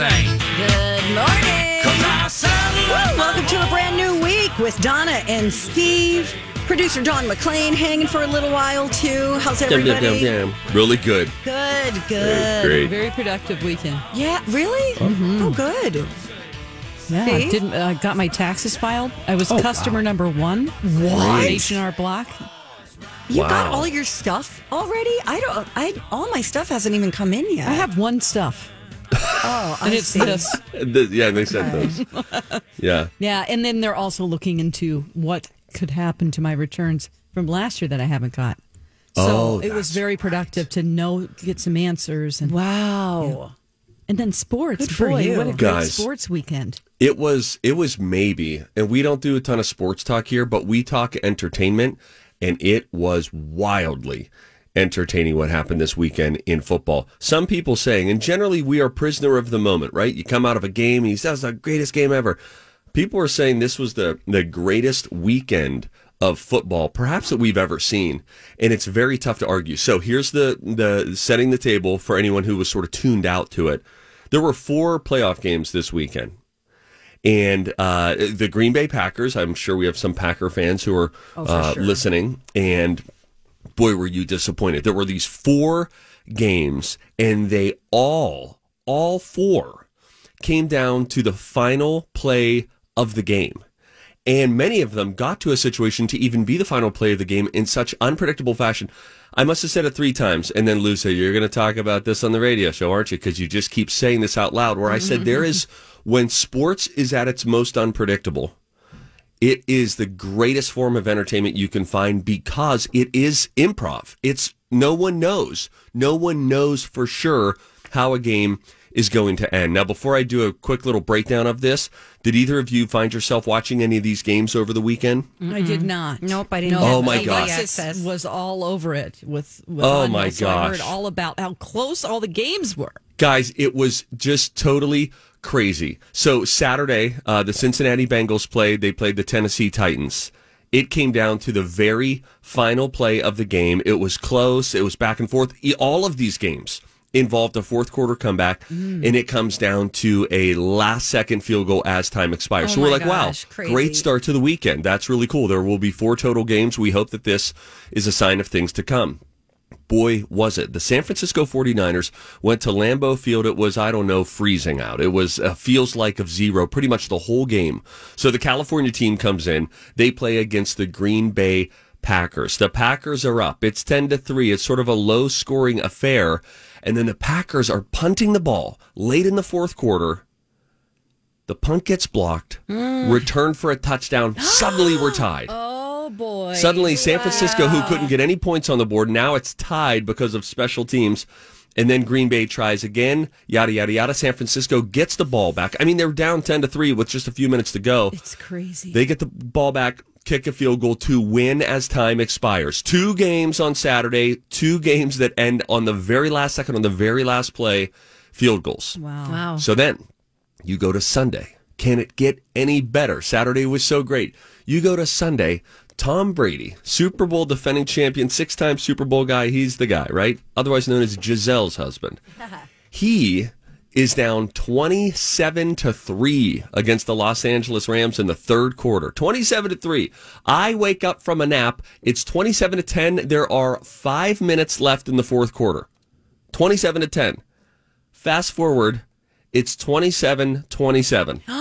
Good morning. Woo, welcome to a brand new week with Donna and Steve. Producer Don McClain hanging for a little while too. How's everybody? Really good. Good, good. Great. Very productive weekend. Yeah, really? Oh, good. Yeah, See? didn't uh, got my taxes filed. I was customer number one. What? H and R Block. You got Wow. all your stuff already? I don't. I all my stuff hasn't even come in yet. I have one stuff, Oh, and I it's see. this. The- yeah, they said those. Yeah. Yeah, and then they're also looking into what could happen to my returns from last year that I haven't got. So Oh, it was very productive to know get some answers and Wow. and then sports. Good for Boy, you. what a great Guys. sports weekend. It was it was maybe, and we don't do a ton of sports talk here, but we talk entertainment, and it was wildly entertaining what happened this weekend in football. Some people saying, and generally we are prisoner of the moment, right? You come out of a game and you say that's the greatest game ever. People are saying this was the the greatest weekend of football perhaps that we've ever seen and it's very tough to argue so here's the the setting the table for anyone who was sort of tuned out to it there were four playoff games this weekend and uh, the Green Bay Packers. I'm sure we have some Packer fans who are uh, listening, and boy, were you disappointed. There were these four games, and they all, all four, came down to the final play of the game. And many of them got to a situation to even be the final play of the game in such unpredictable fashion. I must have said it three times. And then Lou said, You're going to talk about this on the radio show, aren't you? Because you just keep saying this out loud. Where I said, mm-hmm. There is, when sports is at its most unpredictable, it is the greatest form of entertainment you can find because it is improv. It's no one knows. No one knows for sure how a game is going to end. Now, before I do a quick little breakdown of this, did either of you find yourself watching any of these games over the weekend? I did not. Nope, I didn't No, Oh, my but gosh. Alexis was all over it with. with Oh, Anya, my so I heard all about how close all the games were. Guys, it was just totally crazy. So Saturday, uh, the Cincinnati Bengals played. They played the Tennessee Titans. It came down to the very final play of the game. It was close. It was back and forth. All of these games involved a fourth quarter comeback, and it comes down to a last second field goal as time expires. Oh so we're like, gosh, wow, crazy. great start to the weekend. That's really cool. There will be four total games. We hope that this is a sign of things to come boy, was it. The San Francisco 49ers went to Lambeau Field. It was, I don't know, freezing out. It was uh, feels like of zero pretty much the whole game. So the California team comes in. They play against the Green Bay Packers. The Packers are up. It's 10 to 3. It's sort of a low scoring affair. And then the Packers are punting the ball late in the fourth quarter. The punt gets blocked. Return for a touchdown. Suddenly we're tied. Oh boy! Suddenly, San Francisco, who couldn't get any points on the board, now it's tied because of special teams. And then Green Bay tries again, yada, yada, yada. San Francisco gets the ball back. I mean, they're down 10 to 3 with just a few minutes to go. It's crazy. They get the ball back, kick a field goal to win as time expires. Two games on Saturday, two games that end on the very last second, on the very last play, field goals. wow. Wow. So then you go to Sunday. Can it get any better? Saturday was so great. You go to Sunday. Tom Brady, Super Bowl defending champion, six time Super Bowl guy. He's the guy, right? Otherwise known as Gisele's husband. he is down 27 to 3 against the Los Angeles Rams in the third quarter. 27 to 3. I wake up from a nap. It's 27 to 10. There are five minutes left in the fourth quarter. 27 to 10. Fast forward, It's 27 27.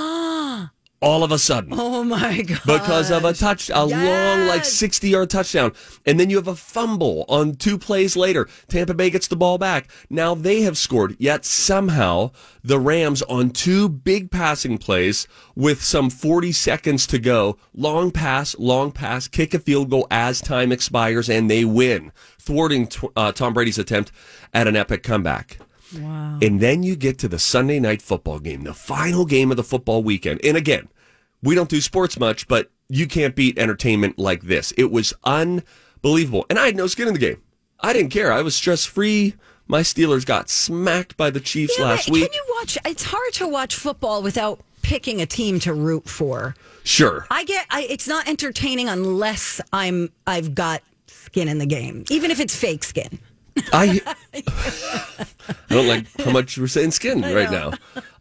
All of a sudden. Oh my god! because of a touch, a long, like 60 yard touchdown. And then you have a fumble on two plays later. Tampa Bay gets the ball back. Now they have scored, yet somehow the Rams on two big passing plays with some 40 seconds to go, long pass, long pass, kick a field goal as time expires, and they win, thwarting uh, Tom Brady's attempt at an epic comeback. Wow. And then you get to the Sunday night football game, the final game of the football weekend. And again, we don't do sports much, but you can't beat entertainment like this. It was unbelievable. And I had no skin in the game. I didn't care. I was stress free. My Steelers got smacked by the Chiefs Yeah, last week. Can you watch? It's hard to watch football without picking a team to root for. sure. I get. I, it's not entertaining unless I'm. I've got skin in the game, even if it's fake skin. I I don't like how much we're saying skin right now.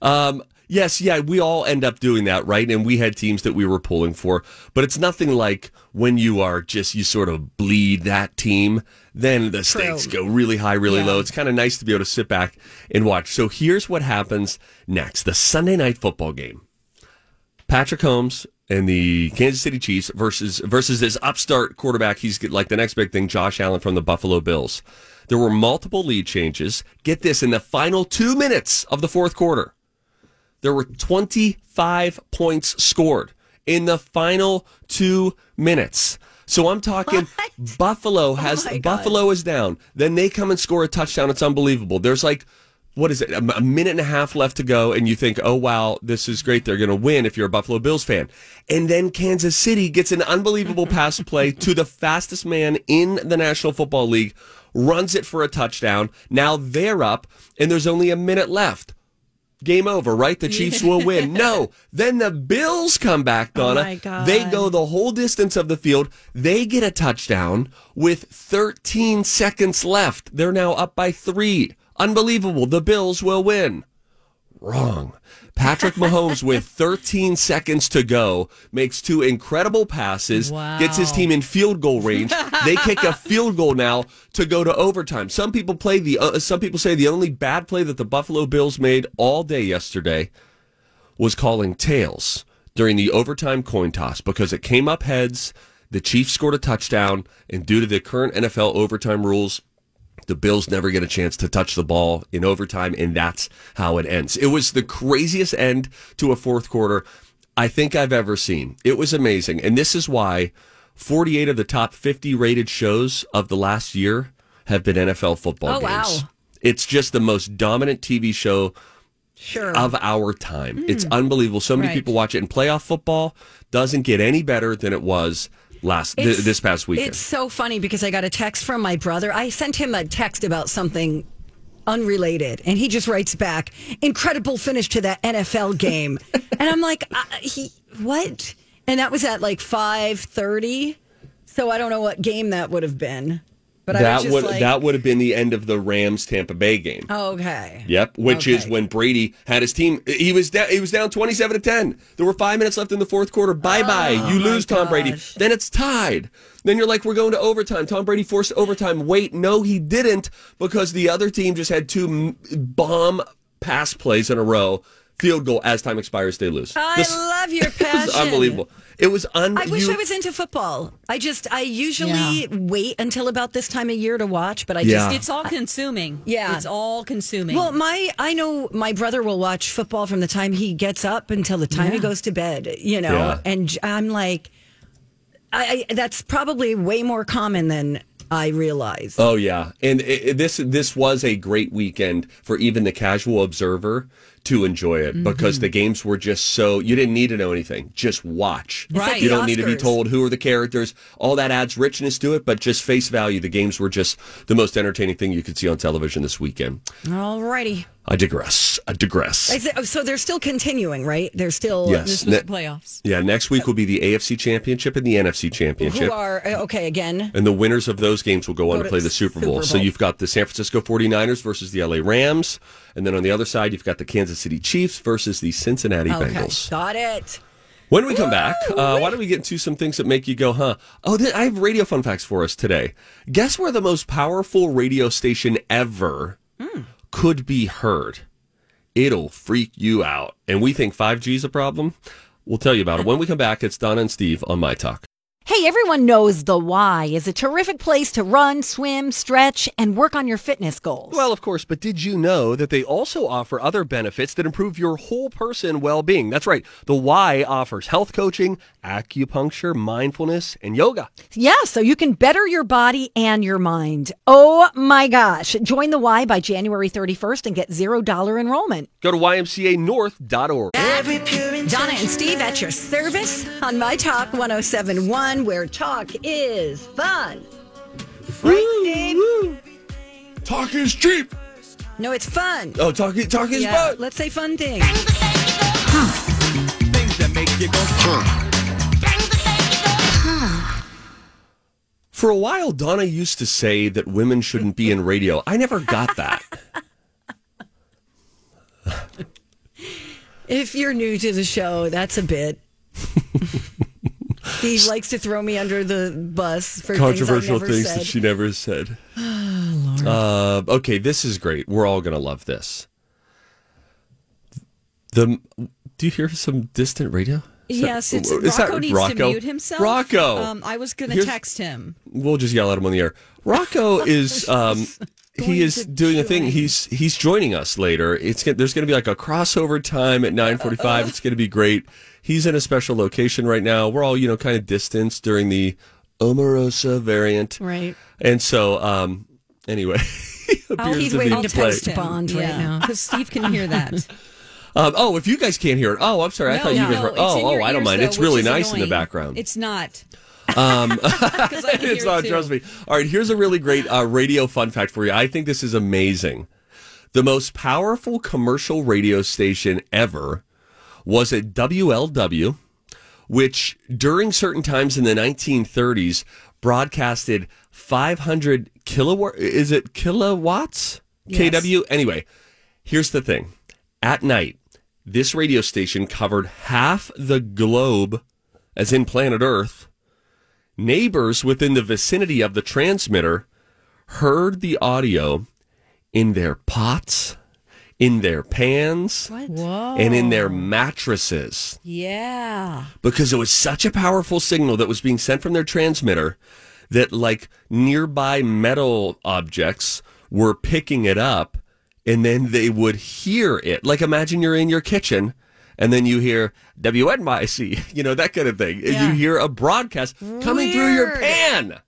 Um, yes, yeah, we all end up doing that, right? And we had teams that we were pulling for, but it's nothing like when you are just you sort of bleed that team. Then the stakes go really high, really low. It's kind of nice to be able to sit back and watch. So here's what happens next: the Sunday night football game. Patrick Mahomes and the Kansas City Chiefs versus versus this upstart quarterback. He's like the next big thing, Josh Allen from the Buffalo Bills. There were multiple lead changes. Get this in the final two minutes of the fourth quarter. There were 25 points scored in the final two minutes. So I'm talking Buffalo has oh God. Buffalo is down. Then they come and score a touchdown. It's unbelievable. There's like what is it? A minute and a half left to go, and you think, oh wow, this is great. They're going to win if you're a Buffalo Bills fan. And then Kansas City gets an unbelievable pass play to the fastest man in the National Football League, runs it for a touchdown. Now they're up, and there's only a minute left game over, right? The Chiefs will win. No. Then the Bills come back, oh Donna. Oh my God. They go the whole distance of the field. They get a touchdown with 13 seconds left. They're now up by three. Unbelievable. The Bills will win. Wrong. Patrick Mahomes with 13 seconds to go makes two incredible passes, Wow. gets his team in field goal range. they kick a field goal now to go to overtime. Some people play the uh, some people say the only bad play that the Buffalo Bills made all day yesterday was calling tails during the overtime coin toss because it came up heads. The Chiefs scored a touchdown, and due to the current NFL overtime rules, the Bills never get a chance to touch the ball in overtime, and that's how it ends. It was the craziest end to a fourth quarter I think I've ever seen. It was amazing. And this is why 48 of the top 50 rated shows of the last year have been NFL football Oh, games. wow. It's just the most dominant TV show Sure. of our time. It's hmm. unbelievable. So many Right. people watch it. And playoff football doesn't get any better than it was last th- this past weekend. It's so funny because I got a text from my brother. I sent him a text about something unrelated, and he just writes back, "Incredible finish to that NFL game," and I'm like, uh, "He what?" And that was at like five thirty, so I don't know what game that would have been, but that would like, that would have been the end of the Rams Tampa Bay game. okay, Yep, which is when Brady had his team. He was down. He was down twenty-seven to ten. There were five minutes left in the fourth quarter. Bye bye. you lose, Tom Brady. Oh. Then it's tied. Then you're like, we're going to overtime. Tom Brady forced overtime. Wait, no, he didn't because the other team just had two bomb pass plays in a row. Field goal as time expires, they lose. I This- love your this passion. is unbelievable. It was un. I wish you- I was into football. I just, I usually Yeah. wait until about this time of year to watch, but I Yeah. just, It's all consuming. Yeah. It's all consuming. Well, my I know my brother will watch football from the time he gets up until the time he goes to bed. You know, Yeah. and I'm like, I, I that's probably way more common than I realize. Oh yeah, and it, it- this this was a great weekend for even the casual observer to enjoy it because mm-hmm. the games were just so you didn't need to know anything, just watch. like you don't need to be told who are the characters. All that adds richness to it, but just face value, the games were just the most entertaining thing you could see on television this weekend. Alrighty, I digress. I digress. I said- so they're still continuing, right? They're still Yes. this was Ne- the playoffs. yeah, next week will be the AFC Championship and the NFC Championship. who are uh, okay again. And the winners of those games will go on Go to to play the Super Bowl. Super So you've got the San Francisco 49ers versus the LA Rams. And then on the other side, you've got the Kansas City Chiefs versus the Cincinnati Okay, Bengals. got it. When we come back, uh, why don't we get into some things that make you go, huh? Oh, th- I have radio fun facts for us today. Guess where the most powerful radio station ever Hmm. Could be heard? It'll freak you out. And we think 5G is a problem. We'll tell you about it. When we come back, it's Donna and Steve on My Talk. Hey, everyone knows the Y is a terrific place to run, swim, stretch, and work on your fitness goals. Well, of course, but did you know that they also offer other benefits that improve your whole person well being? That's right. The Y offers health coaching, acupuncture, mindfulness, and yoga. yeah, so you can better your body and your mind. Oh my gosh. Join the Y by January 31st and get $0 enrollment. Go to ymcanorth.org. Donna and Steve at your service on My Talk 1071, where talk is fun. Right, Steve? Talk is cheap. No, it's fun. Oh, talk, talk is Yeah, fun. let's say fun things. For a while, Donna used to say that women shouldn't be in radio. I never got that. If you're new to the show, that's a bit. he likes to throw me under the bus for Controversial things, things that she never said. uh, okay, this is great. We're all going to love this. The Do you hear some distant radio? Is that- Yes, it's, is that Rocco needs Rocco? to mute himself. Rocco. Um, I was going to text him. we'll just yell at him on the air. Rocco is um he is to doing a thing. He's he's joining us later. It's get- there's going to be like a crossover time at 9:45. It's going to be great. He's in a special location right now. We're all, you know, kind of distanced during the Omarosa variant. Right. And so um anyway, he appears he's to be waiting to play- text Bond right now. because Steve can hear that. Um, oh, if you guys can't hear it. Oh, I'm sorry. I thought you guys were it's Oh, oh, I don't mind. though, It's really is nice in the background. It's not. Um, it's not. Trust me. All right. Here's a really great uh, radio fun fact for you. I think this is amazing. The most powerful commercial radio station ever was at WLW, which during certain times in the 1930s broadcasted 500 kilowatt. Is it kilowatts? KW. Anyway, here's the thing. At night, this radio station covered half the globe, as in planet Earth neighbors within the vicinity of the transmitter heard the audio in their pots, in their pans, and in their mattresses Yeah. because it was such a powerful signal that was being sent from their transmitter that like nearby metal objects were picking it up and then they would hear it. Like imagine you're in your kitchen and then you hear WNYC, you know, that kind of thing. And you hear a broadcast coming through your pan.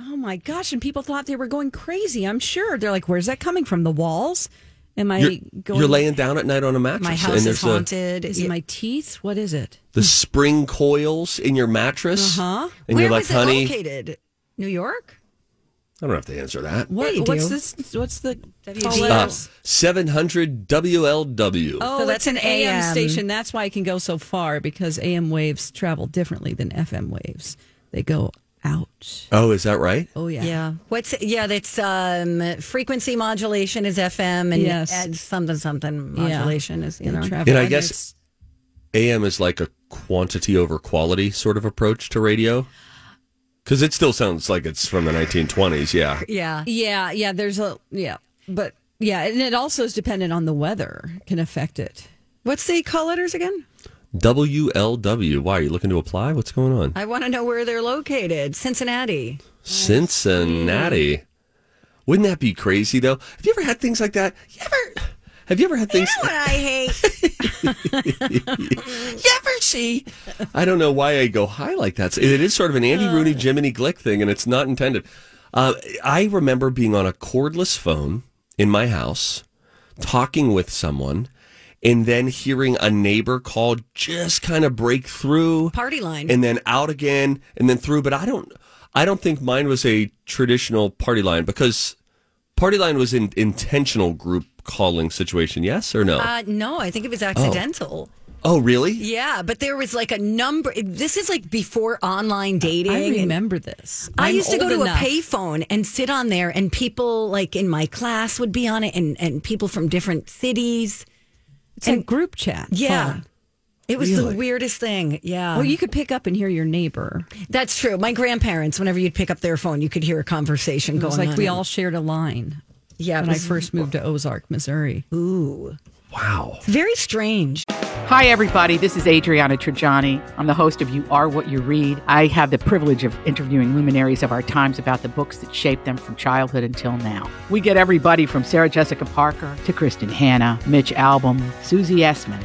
Oh my gosh! And people thought they were going crazy. I'm sure they're like, "Where's that coming from? The walls? Am I You're, going? you're laying down at night on a mattress My and house is there's a, haunted. Is it my teeth? What is it? the spring coils in your mattress. Uh-huh. And Where you're like, was honey, it located? New York? I don't have to answer that. What? you what's do. this? What's the WG. Uh, 700 WLW. Oh, So that's that's an an AM, AM. station. That's why it can go so far because AM waves travel differently than FM waves. They go out. Oh, is that right? Oh yeah. Yeah. What's yeah? That's um, frequency modulation is FM, and Yes. and something something Yeah. modulation is you And know. travel. And I guess AM is like a quantity over quality sort of approach to radio. Because it still sounds like it's from the 1920s, yeah. Yeah. Yeah, yeah. There's a yeah, but yeah, and it also is dependent on the weather. Can affect it. What's the call letters again? WLW. Why? Are you looking to apply? What's going on? I want to know where they're located. Cincinnati. Cincinnati. Wouldn't that be crazy, though? Have you ever had things like that? You ever. Have you ever had things? What I hate. you ever see? I don't know why I go high like that. It is sort of an Andy Rooney, Jiminy Glick thing, and it's not intended. Uh, I remember being on a cordless phone in my house, talking with someone, and then hearing a neighbor call just kind of break through, Party line. and then out again, and then through. But I don't, I don't think mine was a traditional party line because party line was an intentional group calling situation. Yes or no? uh, no, I think it was accidental. oh, really? Yeah, but there was like a number. This is like before online dating. I remember this. I I'm used to go to enough. a payphone and sit on there, and people like in my class would be on it, and, and people from different cities. It's a group chat. Yeah. It was Really? the weirdest thing. Yeah. Well, you could pick up and hear your neighbor. That's true. My grandparents, whenever you'd pick up their phone, you could hear a conversation It going like on. we all shared a line yeah. it when I first moved to Ozark, Missouri. Ooh. Wow. Very strange. Hi, everybody. This is Adriana Trigiani. I'm the host of You Are What You Read. I have the privilege of interviewing luminaries of our times about the books that shaped them from childhood until now. We get everybody from Sarah Jessica Parker to Kristin Hannah, Mitch Albom, Susie Essman,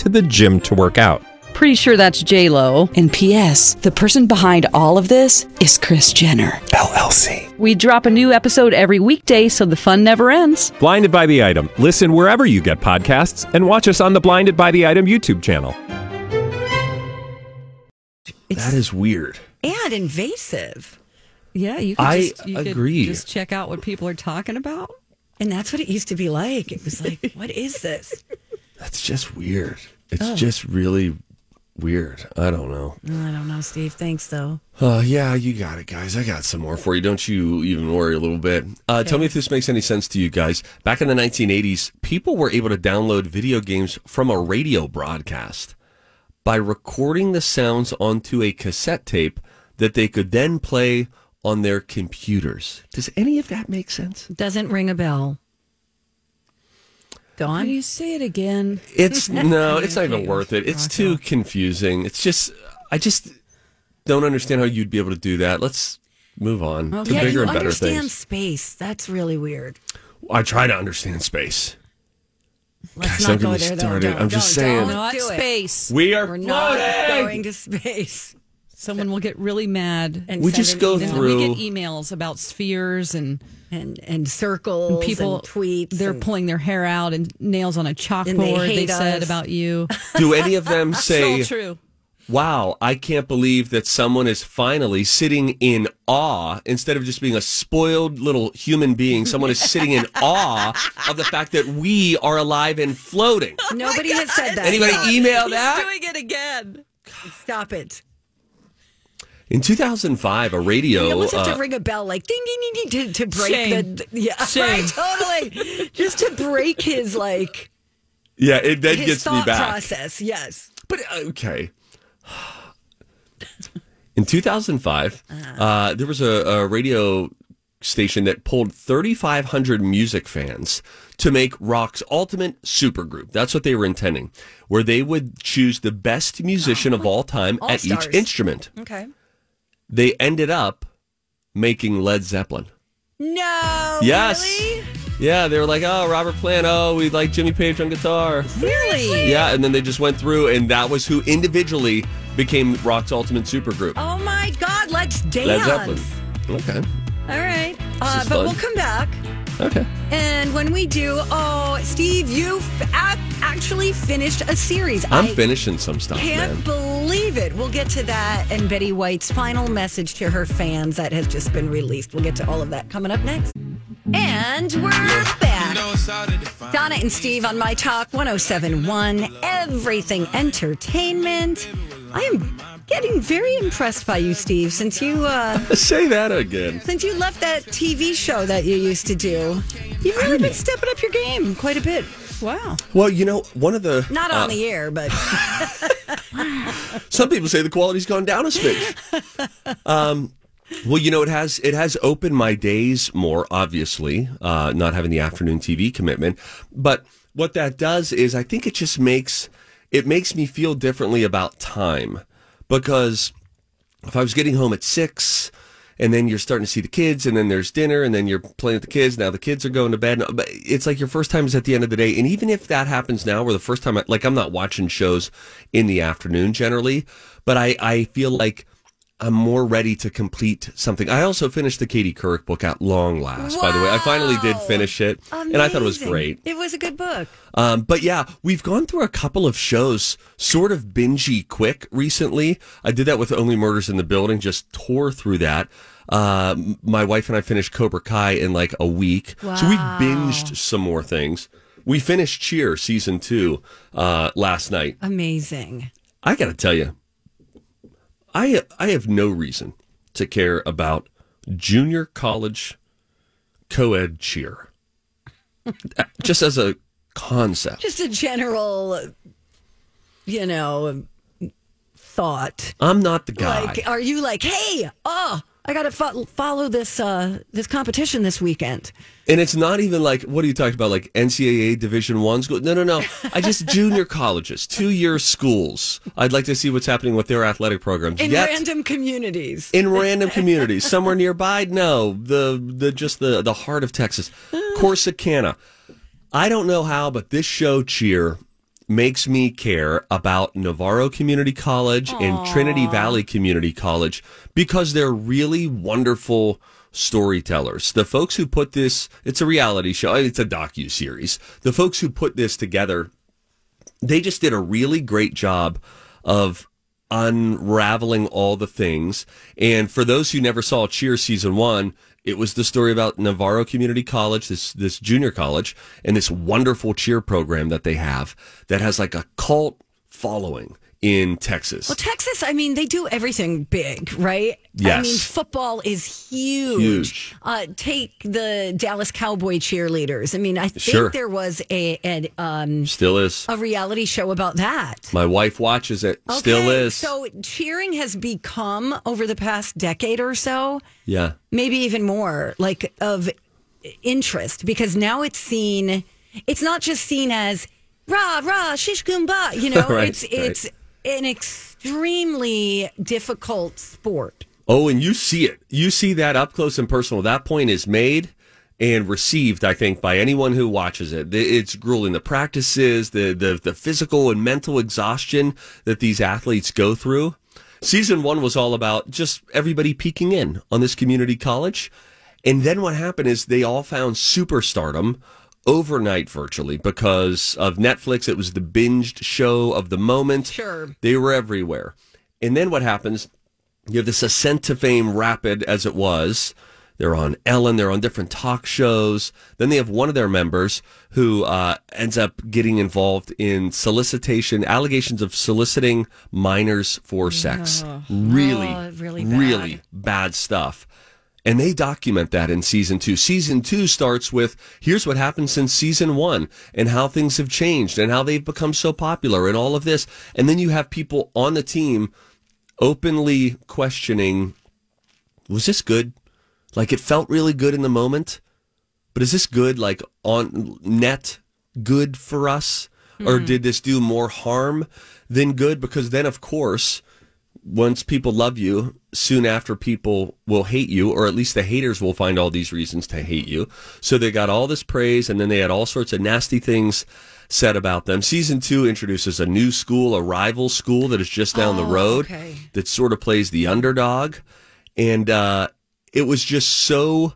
to the gym to work out. Pretty sure that's J Lo. And P.S. The person behind all of this is Kris Jenner LLC. We drop a new episode every weekday, so the fun never ends. Blinded by the item. Listen wherever you get podcasts, and watch us on the Blinded by the Item YouTube channel. That is weird. And invasive. Yeah, you could I just, you agree. Could just check out what people are talking about. And that's what it used to be like. It was like, what is this? That's just weird. It's just really weird. I don't know. I don't know, Steve. Thanks, though. Uh, yeah, you got it, guys. I got some more for you. Don't you even worry a little bit. Uh, Tell me if this makes any sense to you guys. Back in the 1980s, people were able to download video games from a radio broadcast by recording the sounds onto a cassette tape that they could then play on their computers. Does any of that make sense? Doesn't ring a bell. Can Dawn? you say it again? It's no, it's not even worth it. It's too confusing. It's just, I just don't understand how you'd be able to do that. Let's move on to yeah, bigger you and better understand things. space. That's really weird. I try to understand space. Let's Guys, not don't get go me there, though. started. Don't, I'm just don't, saying. don't Not do it. space. We are We're not floating. going to space. Someone will get really mad. And We send just an go email. And through- we get emails about spheres and, and and circles and people and tweets. They're and- pulling their hair out and nails on a chalkboard. they They, said us. about you. Do any of them say, so true. wow, I can't believe that someone is finally sitting in awe instead of just being a spoiled little human being? Someone is sitting in awe of the fact that we are alive and floating. Nobody oh has said that. Anybody yet. email that? Doing it again. Stop it. In 2005, a radio. You almost have uh, to ring a bell like ding ding ding ding to, to break Shame. the yeah Shame. right totally just to break his like yeah, it then his gets me back. process. Yes. But uh, okay. In 2005, uh, there was a, a radio station that pulled 3,500 music fans to make rock's ultimate supergroup. That's what they were intending, where they would choose the best musician of all time at each instrument. Okay. They ended up making Led Zeppelin. No. Yes. Really? Yeah, they were like, oh, Robert Plant. Oh, we like Jimmy Page on guitar. Really? Yeah, and then they just went through, and that was who individually became rock's ultimate supergroup. Oh my God! Let's dance. Led Zeppelin. Okay. All right. Uh, but fun. we'll come back. Okay. And when we do, oh, Steve, you f- actually finished a series. I'm I finishing some stuff, can't man. believe it. We'll get to that and Betty White's final message to her fans that has just been released. We'll get to all of that coming up next. And we're back. Donna and Steve on My Talk 1071, Everything Entertainment. I am getting very impressed by you, Steve, since you uh Say that again. since you left that TV show that you used to do. You've really been stepping up your game quite a bit. Wow. Well, you know, one of the Not uh, on the air, but some people say the quality's gone down a smidge. um, well, you know, it has it has opened my days more. Obviously, uh, not having the afternoon TV commitment, but what that does is, I think it just makes it makes me feel differently about time because if I was getting home at six. And then you're starting to see the kids, and then there's dinner, and then you're playing with the kids. Now the kids are going to bed. It's like your first time is at the end of the day. And even if that happens now, where the first time, I, like I'm not watching shows in the afternoon generally, but I, I feel like I'm more ready to complete something. I also finished the Katie Couric book at long last, by the way. I finally did finish it, and I thought it was great. It was a good book. Um, but yeah, we've gone through a couple of shows sort of bingey quick recently. I did that with Only Murders in the Building, just tore through that. Uh, my wife and I finished Cobra Kai in like a week. So we binged some more things. We finished Cheer season two uh, last night. Amazing. I got to tell you, I I have no reason to care about junior college co-ed cheer. Just as a concept. Just a general, you know, thought. I'm not the guy. Like, are you like, hey, oh, I got to fo- follow this uh, this competition this weekend? And it's not even like what are you talking about? Like NCAA Division One school? No, no, no. I just junior colleges, two year schools. I'd like to see what's happening with their athletic programs. In Yet- random communities. in random communities somewhere nearby. No, the the just the the heart of Texas, Corsicana. I don't know how, but this show cheer makes me care about Navarro Community College and Trinity Valley Community College because they're really wonderful storytellers. The folks who put this, it's a reality show, it's a docu series. The folks who put this together they just did a really great job of unraveling all the things. And for those who never saw Cheer season one, it was the story about Navarro Community College, this this junior college, and this wonderful cheer program that they have that has like a cult following in Texas. Well, Texas, I mean, they do everything big, right? Yes. I mean, football is huge. Huge. Uh, take the Dallas Cowboy cheerleaders. I mean, I think Sure. there was a an, um, Still is. a reality show about that. My wife watches it. Still is. So cheering has become over the past decade or so, yeah. maybe even more, like of interest because now it's seen. It's not just seen as rah rah shish kumbah. You know, Right, it's right. An extremely difficult sport. Oh, and you see it. You see that up close and personal. That point is made and received, I think, by anyone who watches it. It's grueling. The practices, the, the, the physical and mental exhaustion that these athletes go through. Season one was all about just everybody peeking in on this community college. And then what happened is they all found superstardom overnight virtually because of Netflix. It was the binged show of the moment. Sure. They were everywhere. And then what happens? You have this ascent to fame rapid as it was. They're on Ellen. They're on different talk shows. Then they have one of their members who uh, ends up getting involved in solicitation, allegations of soliciting minors for sex. Really, Oh, really bad. really bad stuff. And they document that in season two. Season two starts with here's what happened since season one and how things have changed and how they've become so popular and all of this. And then you have people on the team openly questioning was this good? Like it felt really good in the moment, but is this good like on net good for us? Or mm-hmm. did this do more harm than good? Because then, of course, once people love you, soon after people will hate you, or at least the haters will find all these reasons to hate you. So they got all this praise, and then they had all sorts of nasty things said about them. Season two introduces a new school, a rival school that is just down the road okay. that sort of plays the underdog. And uh, it was just so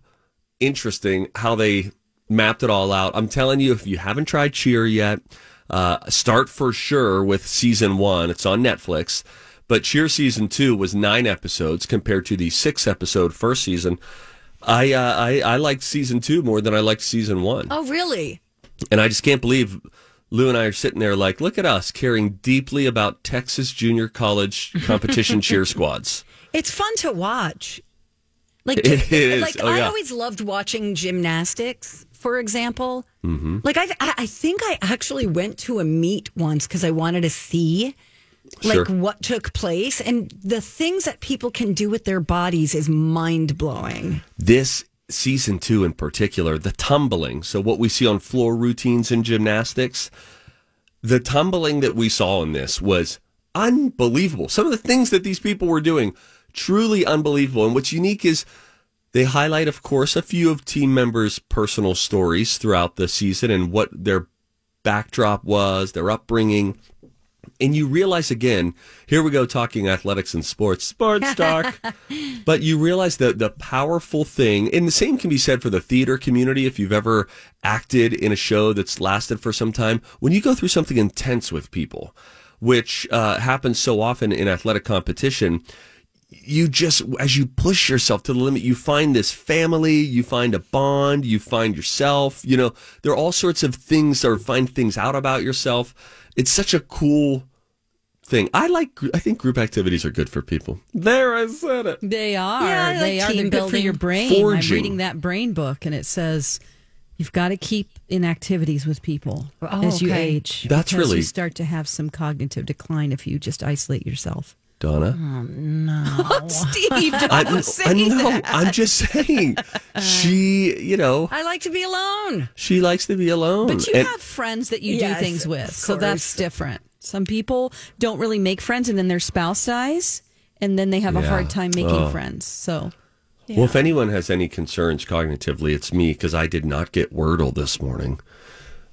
interesting how they mapped it all out. I'm telling you, if you haven't tried Cheer yet, uh, start for sure with season one. It's on Netflix. But Cheer season two was nine episodes compared to the six episode first season. I, uh, I I liked season two more than I liked season one, Oh, really? and I just can't believe Lou and I are sitting there like, look at us caring deeply about Texas junior college competition cheer squads. It's fun to watch. Like, It is. like Oh, I yeah. always loved watching gymnastics, for example. Mm-hmm. Like I I think I actually went to a meet once because I wanted to see like Sure. what took place and the things that people can do with their bodies is mind blowing. this season two in particular, the tumbling. So what we see on floor routines in gymnastics, the tumbling that we saw in this was unbelievable. Some of the things that these people were doing, truly unbelievable. And what's unique is they highlight, of course, a few of team members' personal stories throughout the season and what their backdrop was, their upbringing. And you realize again, here we go talking athletics and sports, sports talk. but you realize that the powerful thing, and the same can be said for the theater community if you've ever acted in a show that's lasted for some time. When you go through something intense with people, which uh, happens so often in athletic competition, you just as you push yourself to the limit you find this family you find a bond you find yourself you know there are all sorts of things or find things out about yourself it's such a cool thing i like i think group activities are good for people there i said it They are. Yeah, like they are. They're good for your brain. Forging. I'm reading that brain book, and it says you've got to keep in activities with people Oh, as you okay. age. That's really- you start to have some cognitive decline if you just isolate yourself. Donna oh, no, oh, Steve, don't I, say I know that. i'm just saying she you know I like to be alone. she likes to be alone But you And- have friends that you Yes, do things with, so that's different. Some people don't really make friends, and then their spouse dies, and then they have a hard time making Oh. friends. So Well, if anyone has any concerns cognitively, it's me because I did not get Wordle this morning.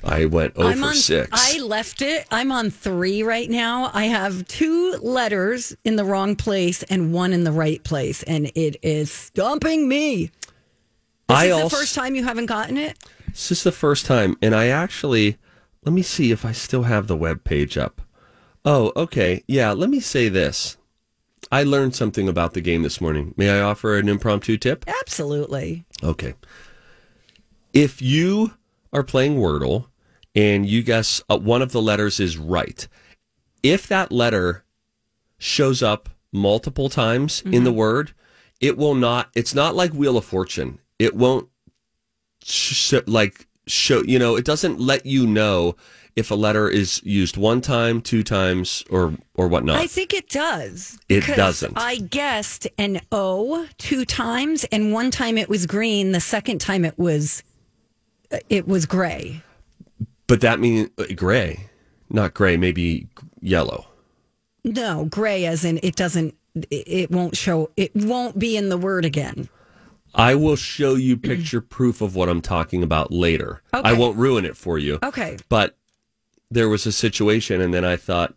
I went over I'm on six. I left it. I'm on three right now. I have two letters in the wrong place and one in the right place, and it is stumping me. This I is also, the first time you haven't gotten it. This is the first time, and I actually let me see if I still have the web page up. Oh, okay. Yeah, let me say this. I learned something about the game this morning. May I offer an impromptu tip? Absolutely. Okay. If you are playing Wordle and you guess uh, one of the letters is right, if that letter shows up multiple times in the word, it will not, it's not like Wheel of Fortune. It won't sh- like show, you know, it doesn't let you know if a letter is used one time, two times, or, or whatnot. I think it does. It doesn't. I guessed an O two times, and one time it was green. The second time it was it was gray. But that means uh, gray, not gray, maybe yellow. No, gray as in it doesn't. It it won't show. It won't be in the word again. I will show you picture proof of what I'm talking about later. I won't ruin it for you. Okay. But there was a situation, and then I thought,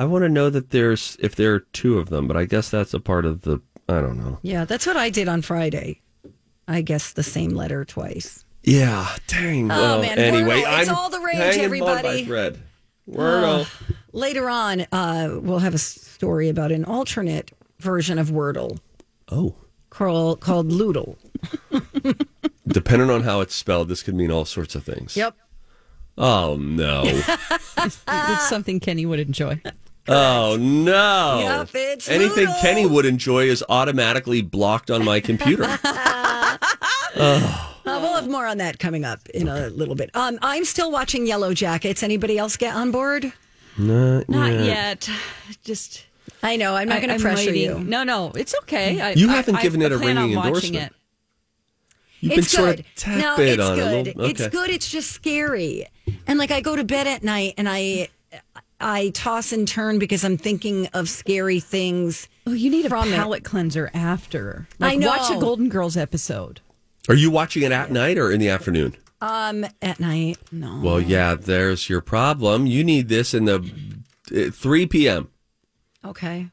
I want to know that there's if there are two of them, but I guess that's a part of the. I don't know. Yeah, that's what I did on Friday. I guess the same letter twice. Yeah, dang. Oh, well, man, anyway, Wordle, it's I'm all the rage, hanging everybody. by thread. Wordle. Later on, uh, we'll have a story about an alternate version of Wordle oh, called, called Lewdle. depending on how it's spelled, this could mean all sorts of things. Yep. Oh no. it's something Kenny would enjoy. Oh no! Yep, it's Anything Noodle. Kenny would enjoy is automatically blocked on my computer. Uh, we'll have more on that coming up in a little bit. Um, I'm still watching Yellow Jackets. Anybody else get on board? Not, Not yet. yet. Just I know. I'm not going to I'm pressure waiting. you. No, no, it's okay. I, You I- haven't I- given it a plan on ringing watching endorsement. it. You've been it's sort good. of no, tepid it's on good. it. a little- It's okay. good. It's just scary. And like I go to bed at night and I I toss and turn because I'm thinking of scary things. Oh, you need a From it. palate cleanser after. I Like, Watch a. Golden Girls episode. Are you watching it at night or in the afternoon? Um, at night. No. Well, yeah, there's your problem. You need this in the uh, 3 p.m. Okay.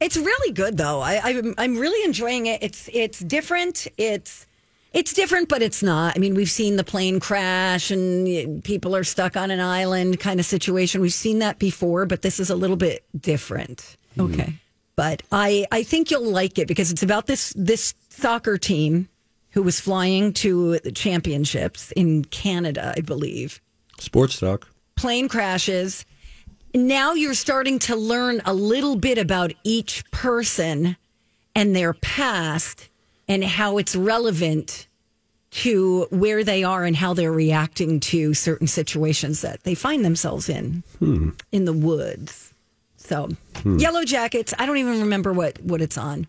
It's really good though. I, I'm I'm really enjoying it. It's it's different. It's it's different, but it's not. I mean, we've seen the plane crash and people are stuck on an island kind of situation. We've seen that before, but this is a little bit different. Okay. But I I think you'll like it because it's about this this soccer team who was flying to the championships in Canada, I believe Sports talk. plane crashes. Now you're starting to learn a little bit about each person and their past and how it's relevant to where they are and how they're reacting to certain situations that they find themselves in hmm. in the woods. So, hmm. Yellow Jackets, I don't even remember what what it's on.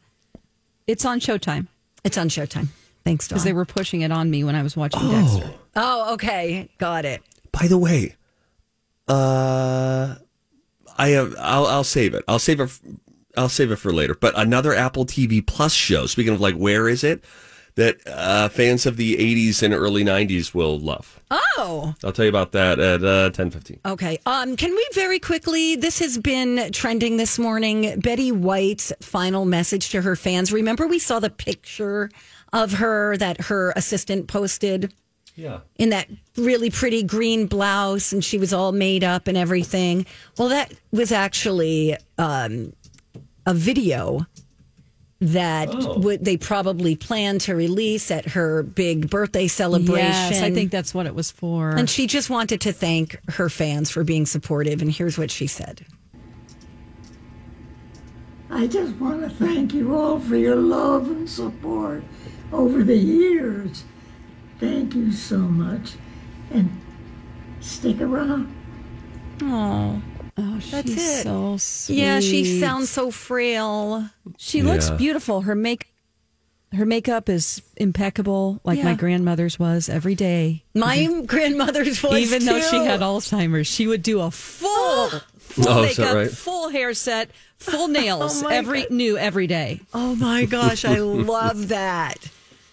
It's on Showtime It's on Showtime. Thanks, because they were pushing it on me when I was watching Dexter. oh, okay. Got it. By the way, uh, I have. I'll, I'll save it. I'll save it. f- I'll save it for later. But another Apple TV Plus show. Speaking of like, where is it? That uh, fans of the '80s and early '90s will love. Oh, I'll tell you about that at uh, ten fifteen. Okay. Um, can we very quickly? This has been trending this morning. Betty White's final message to her fans. Remember, we saw the picture of her that her assistant posted Yeah. in that really pretty green blouse, and she was all made up and everything. Well, that was actually um, a video that Oh. would they probably plan to release at her big birthday celebration. Yes, I think that's what it was for. And she just wanted to thank her fans for being supportive. And here's what she said. I just want to thank you all for your love and support over the years. Thank you so much. And stick around. Oh, oh, that's she's it. so sweet. Yeah, she sounds so frail. She looks beautiful. Her make her makeup is impeccable, like my grandmother's was every day. My grandmother's was even though she had Alzheimer's, she would do a full oh, oh, full Oh, makeup, right? full hair set, full nails, Oh every God. new every day. Oh my gosh, I love that.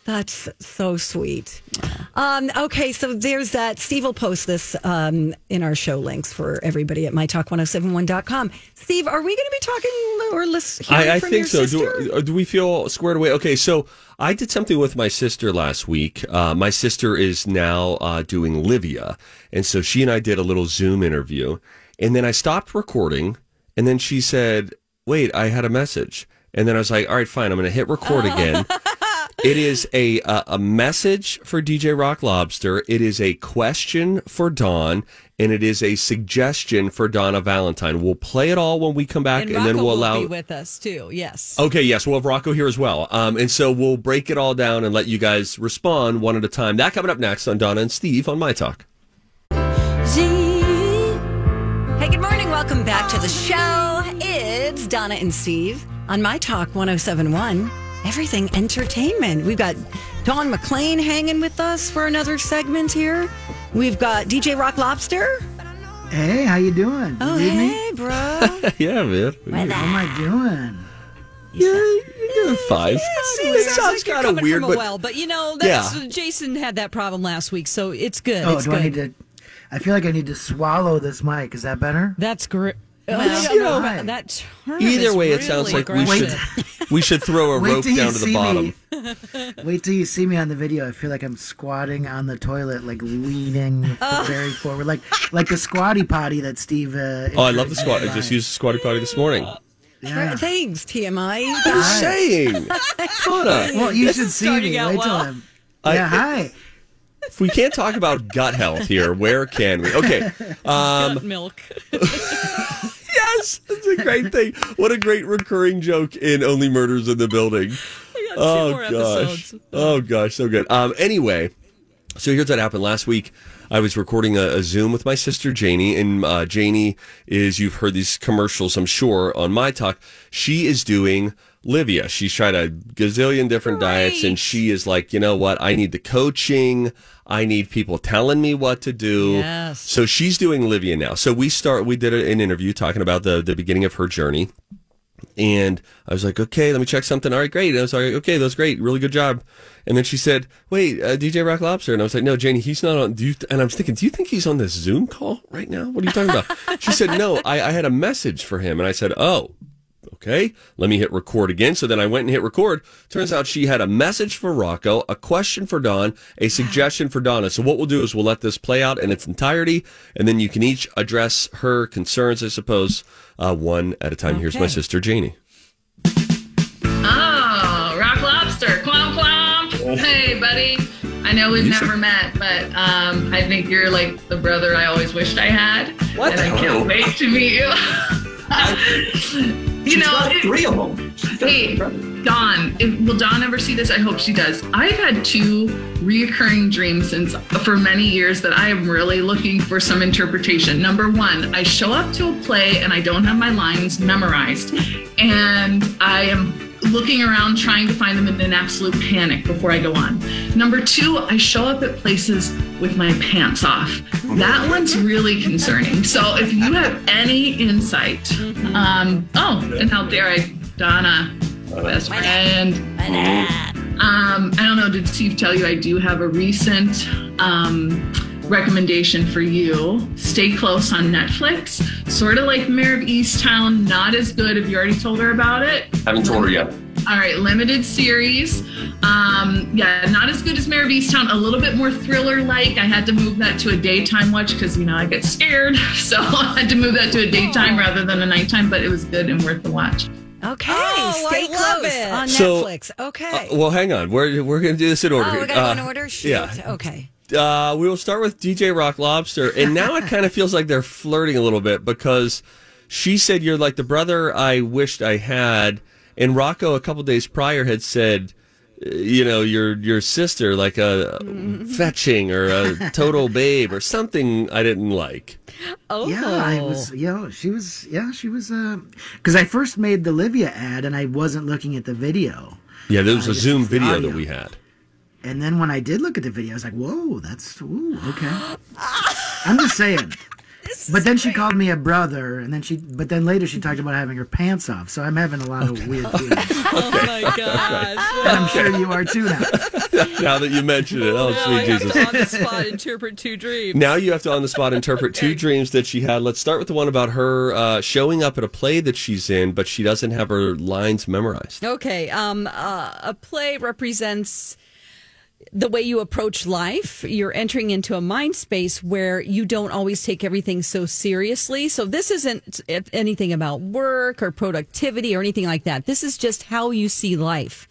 That's so sweet. Um, okay, so there's that. Steve will post this um, in our show links for everybody at mytalk1071.com. Steve, are we going to be talking or listening I, I from think your so. Do, uh, do we feel squared away? Okay, so I did something with my sister last week. Uh, my sister is now uh, doing Livea, and so she and I did a little Zoom interview, and then I stopped recording, and then she said, "Wait, I had a message," and then I was like, "All right, fine, I'm going to hit record again." It is a uh, a message for DJ Rock Lobster. It is a question for Dawn, and it is a suggestion for Donna Valentine. We'll play it all when we come back, And, and, then we'll will allow. be with us too. Yes. Okay, yes, we'll have Rocco here as well. Um, and so we'll break it all down and let you guys respond one at a time. That coming up next on Donna and Steve on My Talk. Hey, good morning. Welcome back to the show. It's Donna and Steve on My Talk 1071, Everything Entertainment. We've got Dawn McLean hanging with us for another segment here. We've got DJ Rock Lobster. Hey, how you doing? Oh, You need me? hey, bro. yeah, man. How am I doing? Yeah, you're doing fine. It It sounds sounds like you're kind of coming weird, from a but well, but you know, that's, Yeah. Jason had that problem last week, so it's good. Oh, it's do good. I need to? I feel like I need to swallow this mic. Is that better? That's great. Well, you know, all that, right. that either is way, it sounds like we should we should throw a Wait rope down to the bottom. me. Wait till you see me on the video. I feel like I'm squatting on the toilet, like leaning very forward, like like the squatty potty that Steve. Uh, Oh, I love the squat. I just used the squatty potty this morning. Yeah. Thanks, TMI. I'm just saying. Donna, Well, you This should see me. out Wait till well. I'm. I- Yeah, hi. if we can't talk about gut health here, where can we? Okay. Um, Gut milk. Yes, that's a great thing. What a great recurring joke in Only Murders in the Building. got two Oh gosh. episodes. Oh gosh, so good. Um anyway, so here's what happened last week. I was recording a, a Zoom with my sister Janie, and uh, Janie is you've heard these commercials, I'm sure, on my talk. She is doing Livea. She's tried a gazillion different diets, and she is like, you know what? I need the coaching. I need people telling me what to do. Yes. So she's doing Livea now. So we start. We did an interview talking about the the beginning of her journey. And I was like, okay, let me check something. All right, great. And I was like, okay, that was great. Really good job. And then she said, wait, uh, DJ Rock Lobster. And I was like, no, Janie, he's not on. Do you, and I was thinking, do you think he's on this Zoom call right now? What are you talking about? she said, no, I, I had a message for him. And I said, oh, okay, let me hit record again. So then I went and hit record. Turns out she had a message for Rocco, a question for Dawn, a suggestion for Donna. So what we'll do is we'll let this play out in its entirety, and then you can each address her concerns, I suppose, uh, one at a time. Here's my sister, Janie. Oh, Rock Lobster, clomp clomp. Hey, buddy. I know we've never met, but um, I think you're like the brother I always wished I had. What? And I can't wait to meet you. you know, it- three of them. Hey, Dawn. If, will Dawn ever see this? I hope she does. I've had two reoccurring dreams since for many years that I am really looking for some interpretation. Number one, I show up to a play and I don't have my lines memorized, and I am looking around trying to find them in an absolute panic before I go on. Number two, I show up at places with my pants off. That one's really concerning. So if you have any insight, um, oh, and how dare I, Donna, best friend. Um, I don't know, did Steve tell you I do have a recent um, recommendation for you? Stay Close on Netflix. Sort of like Mare of Easttown, not as good. Have you already told her about it? Haven't told her yet. All right, limited series. Um, yeah, not as good as Mare of Easttown. A little bit more thriller-like. I had to move that to a daytime watch because you know I get scared, so I had to move that to a daytime rather than a nighttime. But it was good and worth the watch. Okay, Oh, stay I love close it. on So, Netflix. Okay. Uh, well, hang on. We're we're going to do this in order. oh, here. we got to go Uh, in order. Shoot. Yeah. Okay. Uh, we will start with DJ Rock Lobster, and now it kind of feels like they're flirting a little bit because she said you're like the brother I wished I had, and Rocco a couple days prior had said, uh, you know, your your sister like a fetching or a total babe or something I didn't like. Oh, Yeah, I was. You know, she was. Yeah, she was. Because I first made the Livea ad and I wasn't looking at the video, Yeah, there was Uh, a Zoom video audio. that we had. and then when I did look at the video, I was like, "Whoa, that's ooh, okay." I'm just saying. But then she called me a brother, and then she. But then later she talked about having her pants off. So I'm having a lot of weird feelings, Oh my gosh. and I'm sure you are too now. now that you mention it, oh Now I sweet have Jesus! to on the spot interpret two dreams. Now you have to on the spot interpret two dreams that she had. Let's start with the one about her uh, showing up at a play that she's in, but she doesn't have her lines memorized. Okay. Um, uh, a play represents the way you approach life. You're entering into a mind space where you don't always take everything so seriously. So this isn't anything about work or productivity or anything like that. This is just how you see life.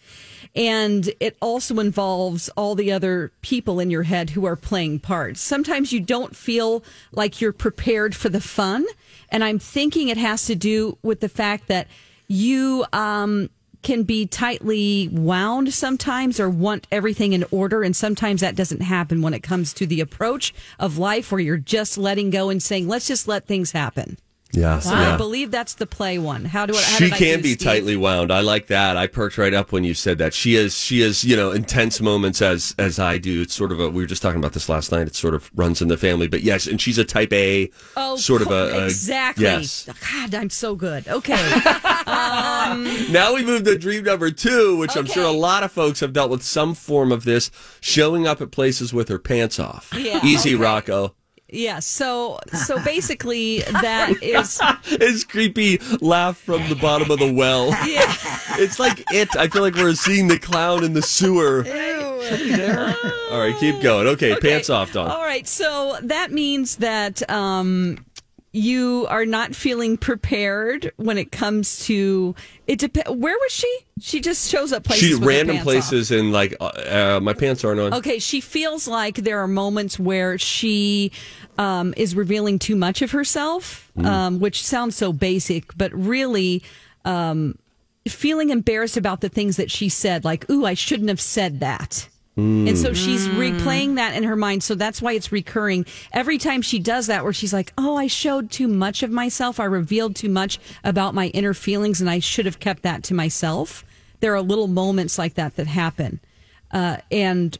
And it also involves all the other people in your head who are playing parts. Sometimes you don't feel like you're prepared for the fun. And I'm thinking it has to do with the fact that you, um, can be tightly wound sometimes or want everything in order. And sometimes that doesn't happen when it comes to the approach of life where you're just letting go and saying, let's just let things happen. Yeah, So I believe that's the play one. How do I? How she did I can be Steve? tightly wound. I like that. I perked right up when you said that. She is she is, you know, intense moments as as I do. It's sort of a we were just talking about this last night. It sort of runs in the family. But yes, and she's a type A Oh, sort of a, a exactly. Yes. God, I'm so good. Okay. um, Now we move to dream number two, which I'm sure a lot of folks have dealt with some form of this, showing up at places with her pants off. Yeah, Easy, okay. Rocco. Yeah. So so basically that is His creepy laugh from the bottom of the well. yeah. It's like it. I feel like we're seeing the clown in the sewer. All right, keep going. Okay, pants off, Dawn. All right, so that means that um, you are not feeling prepared when it comes to it. Dep- Where was she? She just shows up places. She random pants off. places and like uh, uh, my pants aren't on. Okay, she feels like there are moments where she um, is revealing too much of herself, Mm. um, which sounds so basic, but really um, feeling embarrassed about the things that she said, like, ooh, I shouldn't have said that. And so she's replaying that in her mind. So that's why it's recurring. Every time she does that, where she's like, oh, I showed too much of myself. I revealed too much about my inner feelings, and I should have kept that to myself. There are little moments like that that happen. Uh, and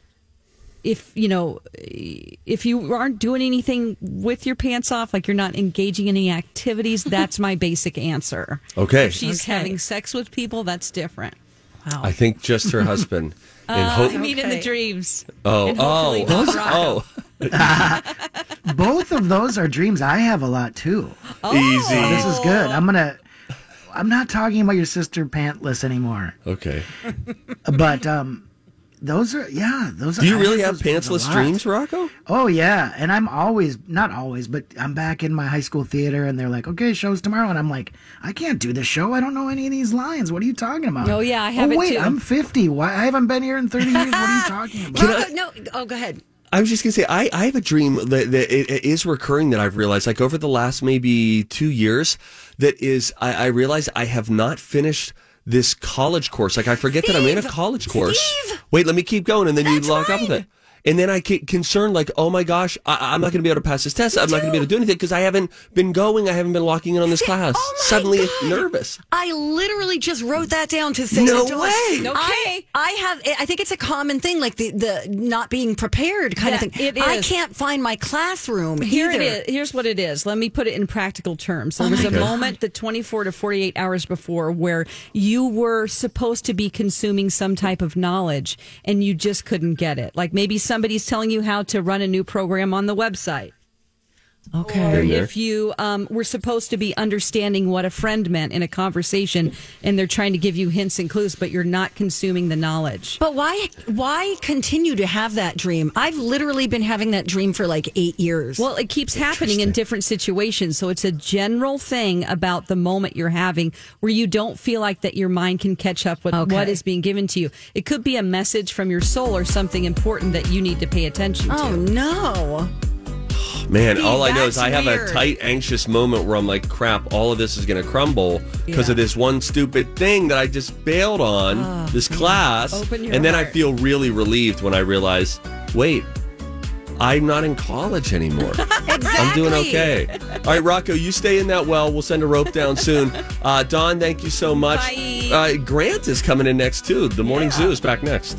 if, you know, if you aren't doing anything with your pants off, like you're not engaging in any activities, that's my basic answer. Okay. If she's Okay. having sex with people, that's different. Wow. I think just her husband. Uh, and hope. I mean, in the dreams. oh, oh, hopefully not oh, Both of those are dreams I have a lot too. Oh. easy. Oh, this is good. I'm gonna. I'm not talking about your sister pantless anymore, Okay. but um, those are yeah. Those Do you I really have those dreams a pantsless dreams, Rocco? Oh yeah, and I'm always not always, but I'm back in my high school theater, and they're like, "Okay, show's tomorrow," and I'm like, "I can't do this show. I don't know any of these lines. What are you talking about?" Oh, yeah, I have oh, it wait, too. I'm 50. Why I haven't been here in 30 years? What are you talking about? Oh, no. Oh, go ahead. I was just gonna say I, I have a dream that, that it, it is recurring that I've realized like over the last maybe two years that is I, I realize I have not finished this college course. Like I forget that I'm in a college course. Wait, let me keep going, and then you log up with it. And then I get concerned, like, oh my gosh, I, I'm not going to be able to pass this test. I'm not going to be able to do anything because I haven't been going. I haven't been locking in on this class. oh my Suddenly, God. nervous. I literally just wrote that down to say No to Joyce. way. Okay. I, I have. I think it's a common thing, like the the not being prepared kind Yeah, of thing. it I can't find my classroom Here either. it is. Here's what it is. Let me put it in practical terms. There oh was a moment, the 24 to 48 hours before, where you were supposed to be consuming some type of knowledge and you just couldn't get it. Like maybe somebody's telling you how to run a new program on the website. Okay. Or if you um, were supposed to be understanding what a friend meant in a conversation and they're trying to give you hints and clues, but you're not consuming the knowledge. But why why continue to have that dream? I've literally been having that dream for like 8 years. Well, it keeps happening in different situations. So it's a general thing about the moment you're having where you don't feel like that your mind can catch up with Okay. what is being given to you. It could be a message from your soul or something important that you need to pay attention oh to. Oh no. Man, Steve, all I know is I have weird. a tight, anxious moment where I'm like, crap, all of this is going to crumble because Yeah. of this one stupid thing that I just bailed on this class. And then I feel really relieved when I realize, wait, I'm not in college anymore. I'm doing okay. All right, Rocco, you stay in that well. We'll send a rope down soon. Uh, Dawn, thank you so much. Uh, Grant is coming in next, too. The Morning Zoo is back next.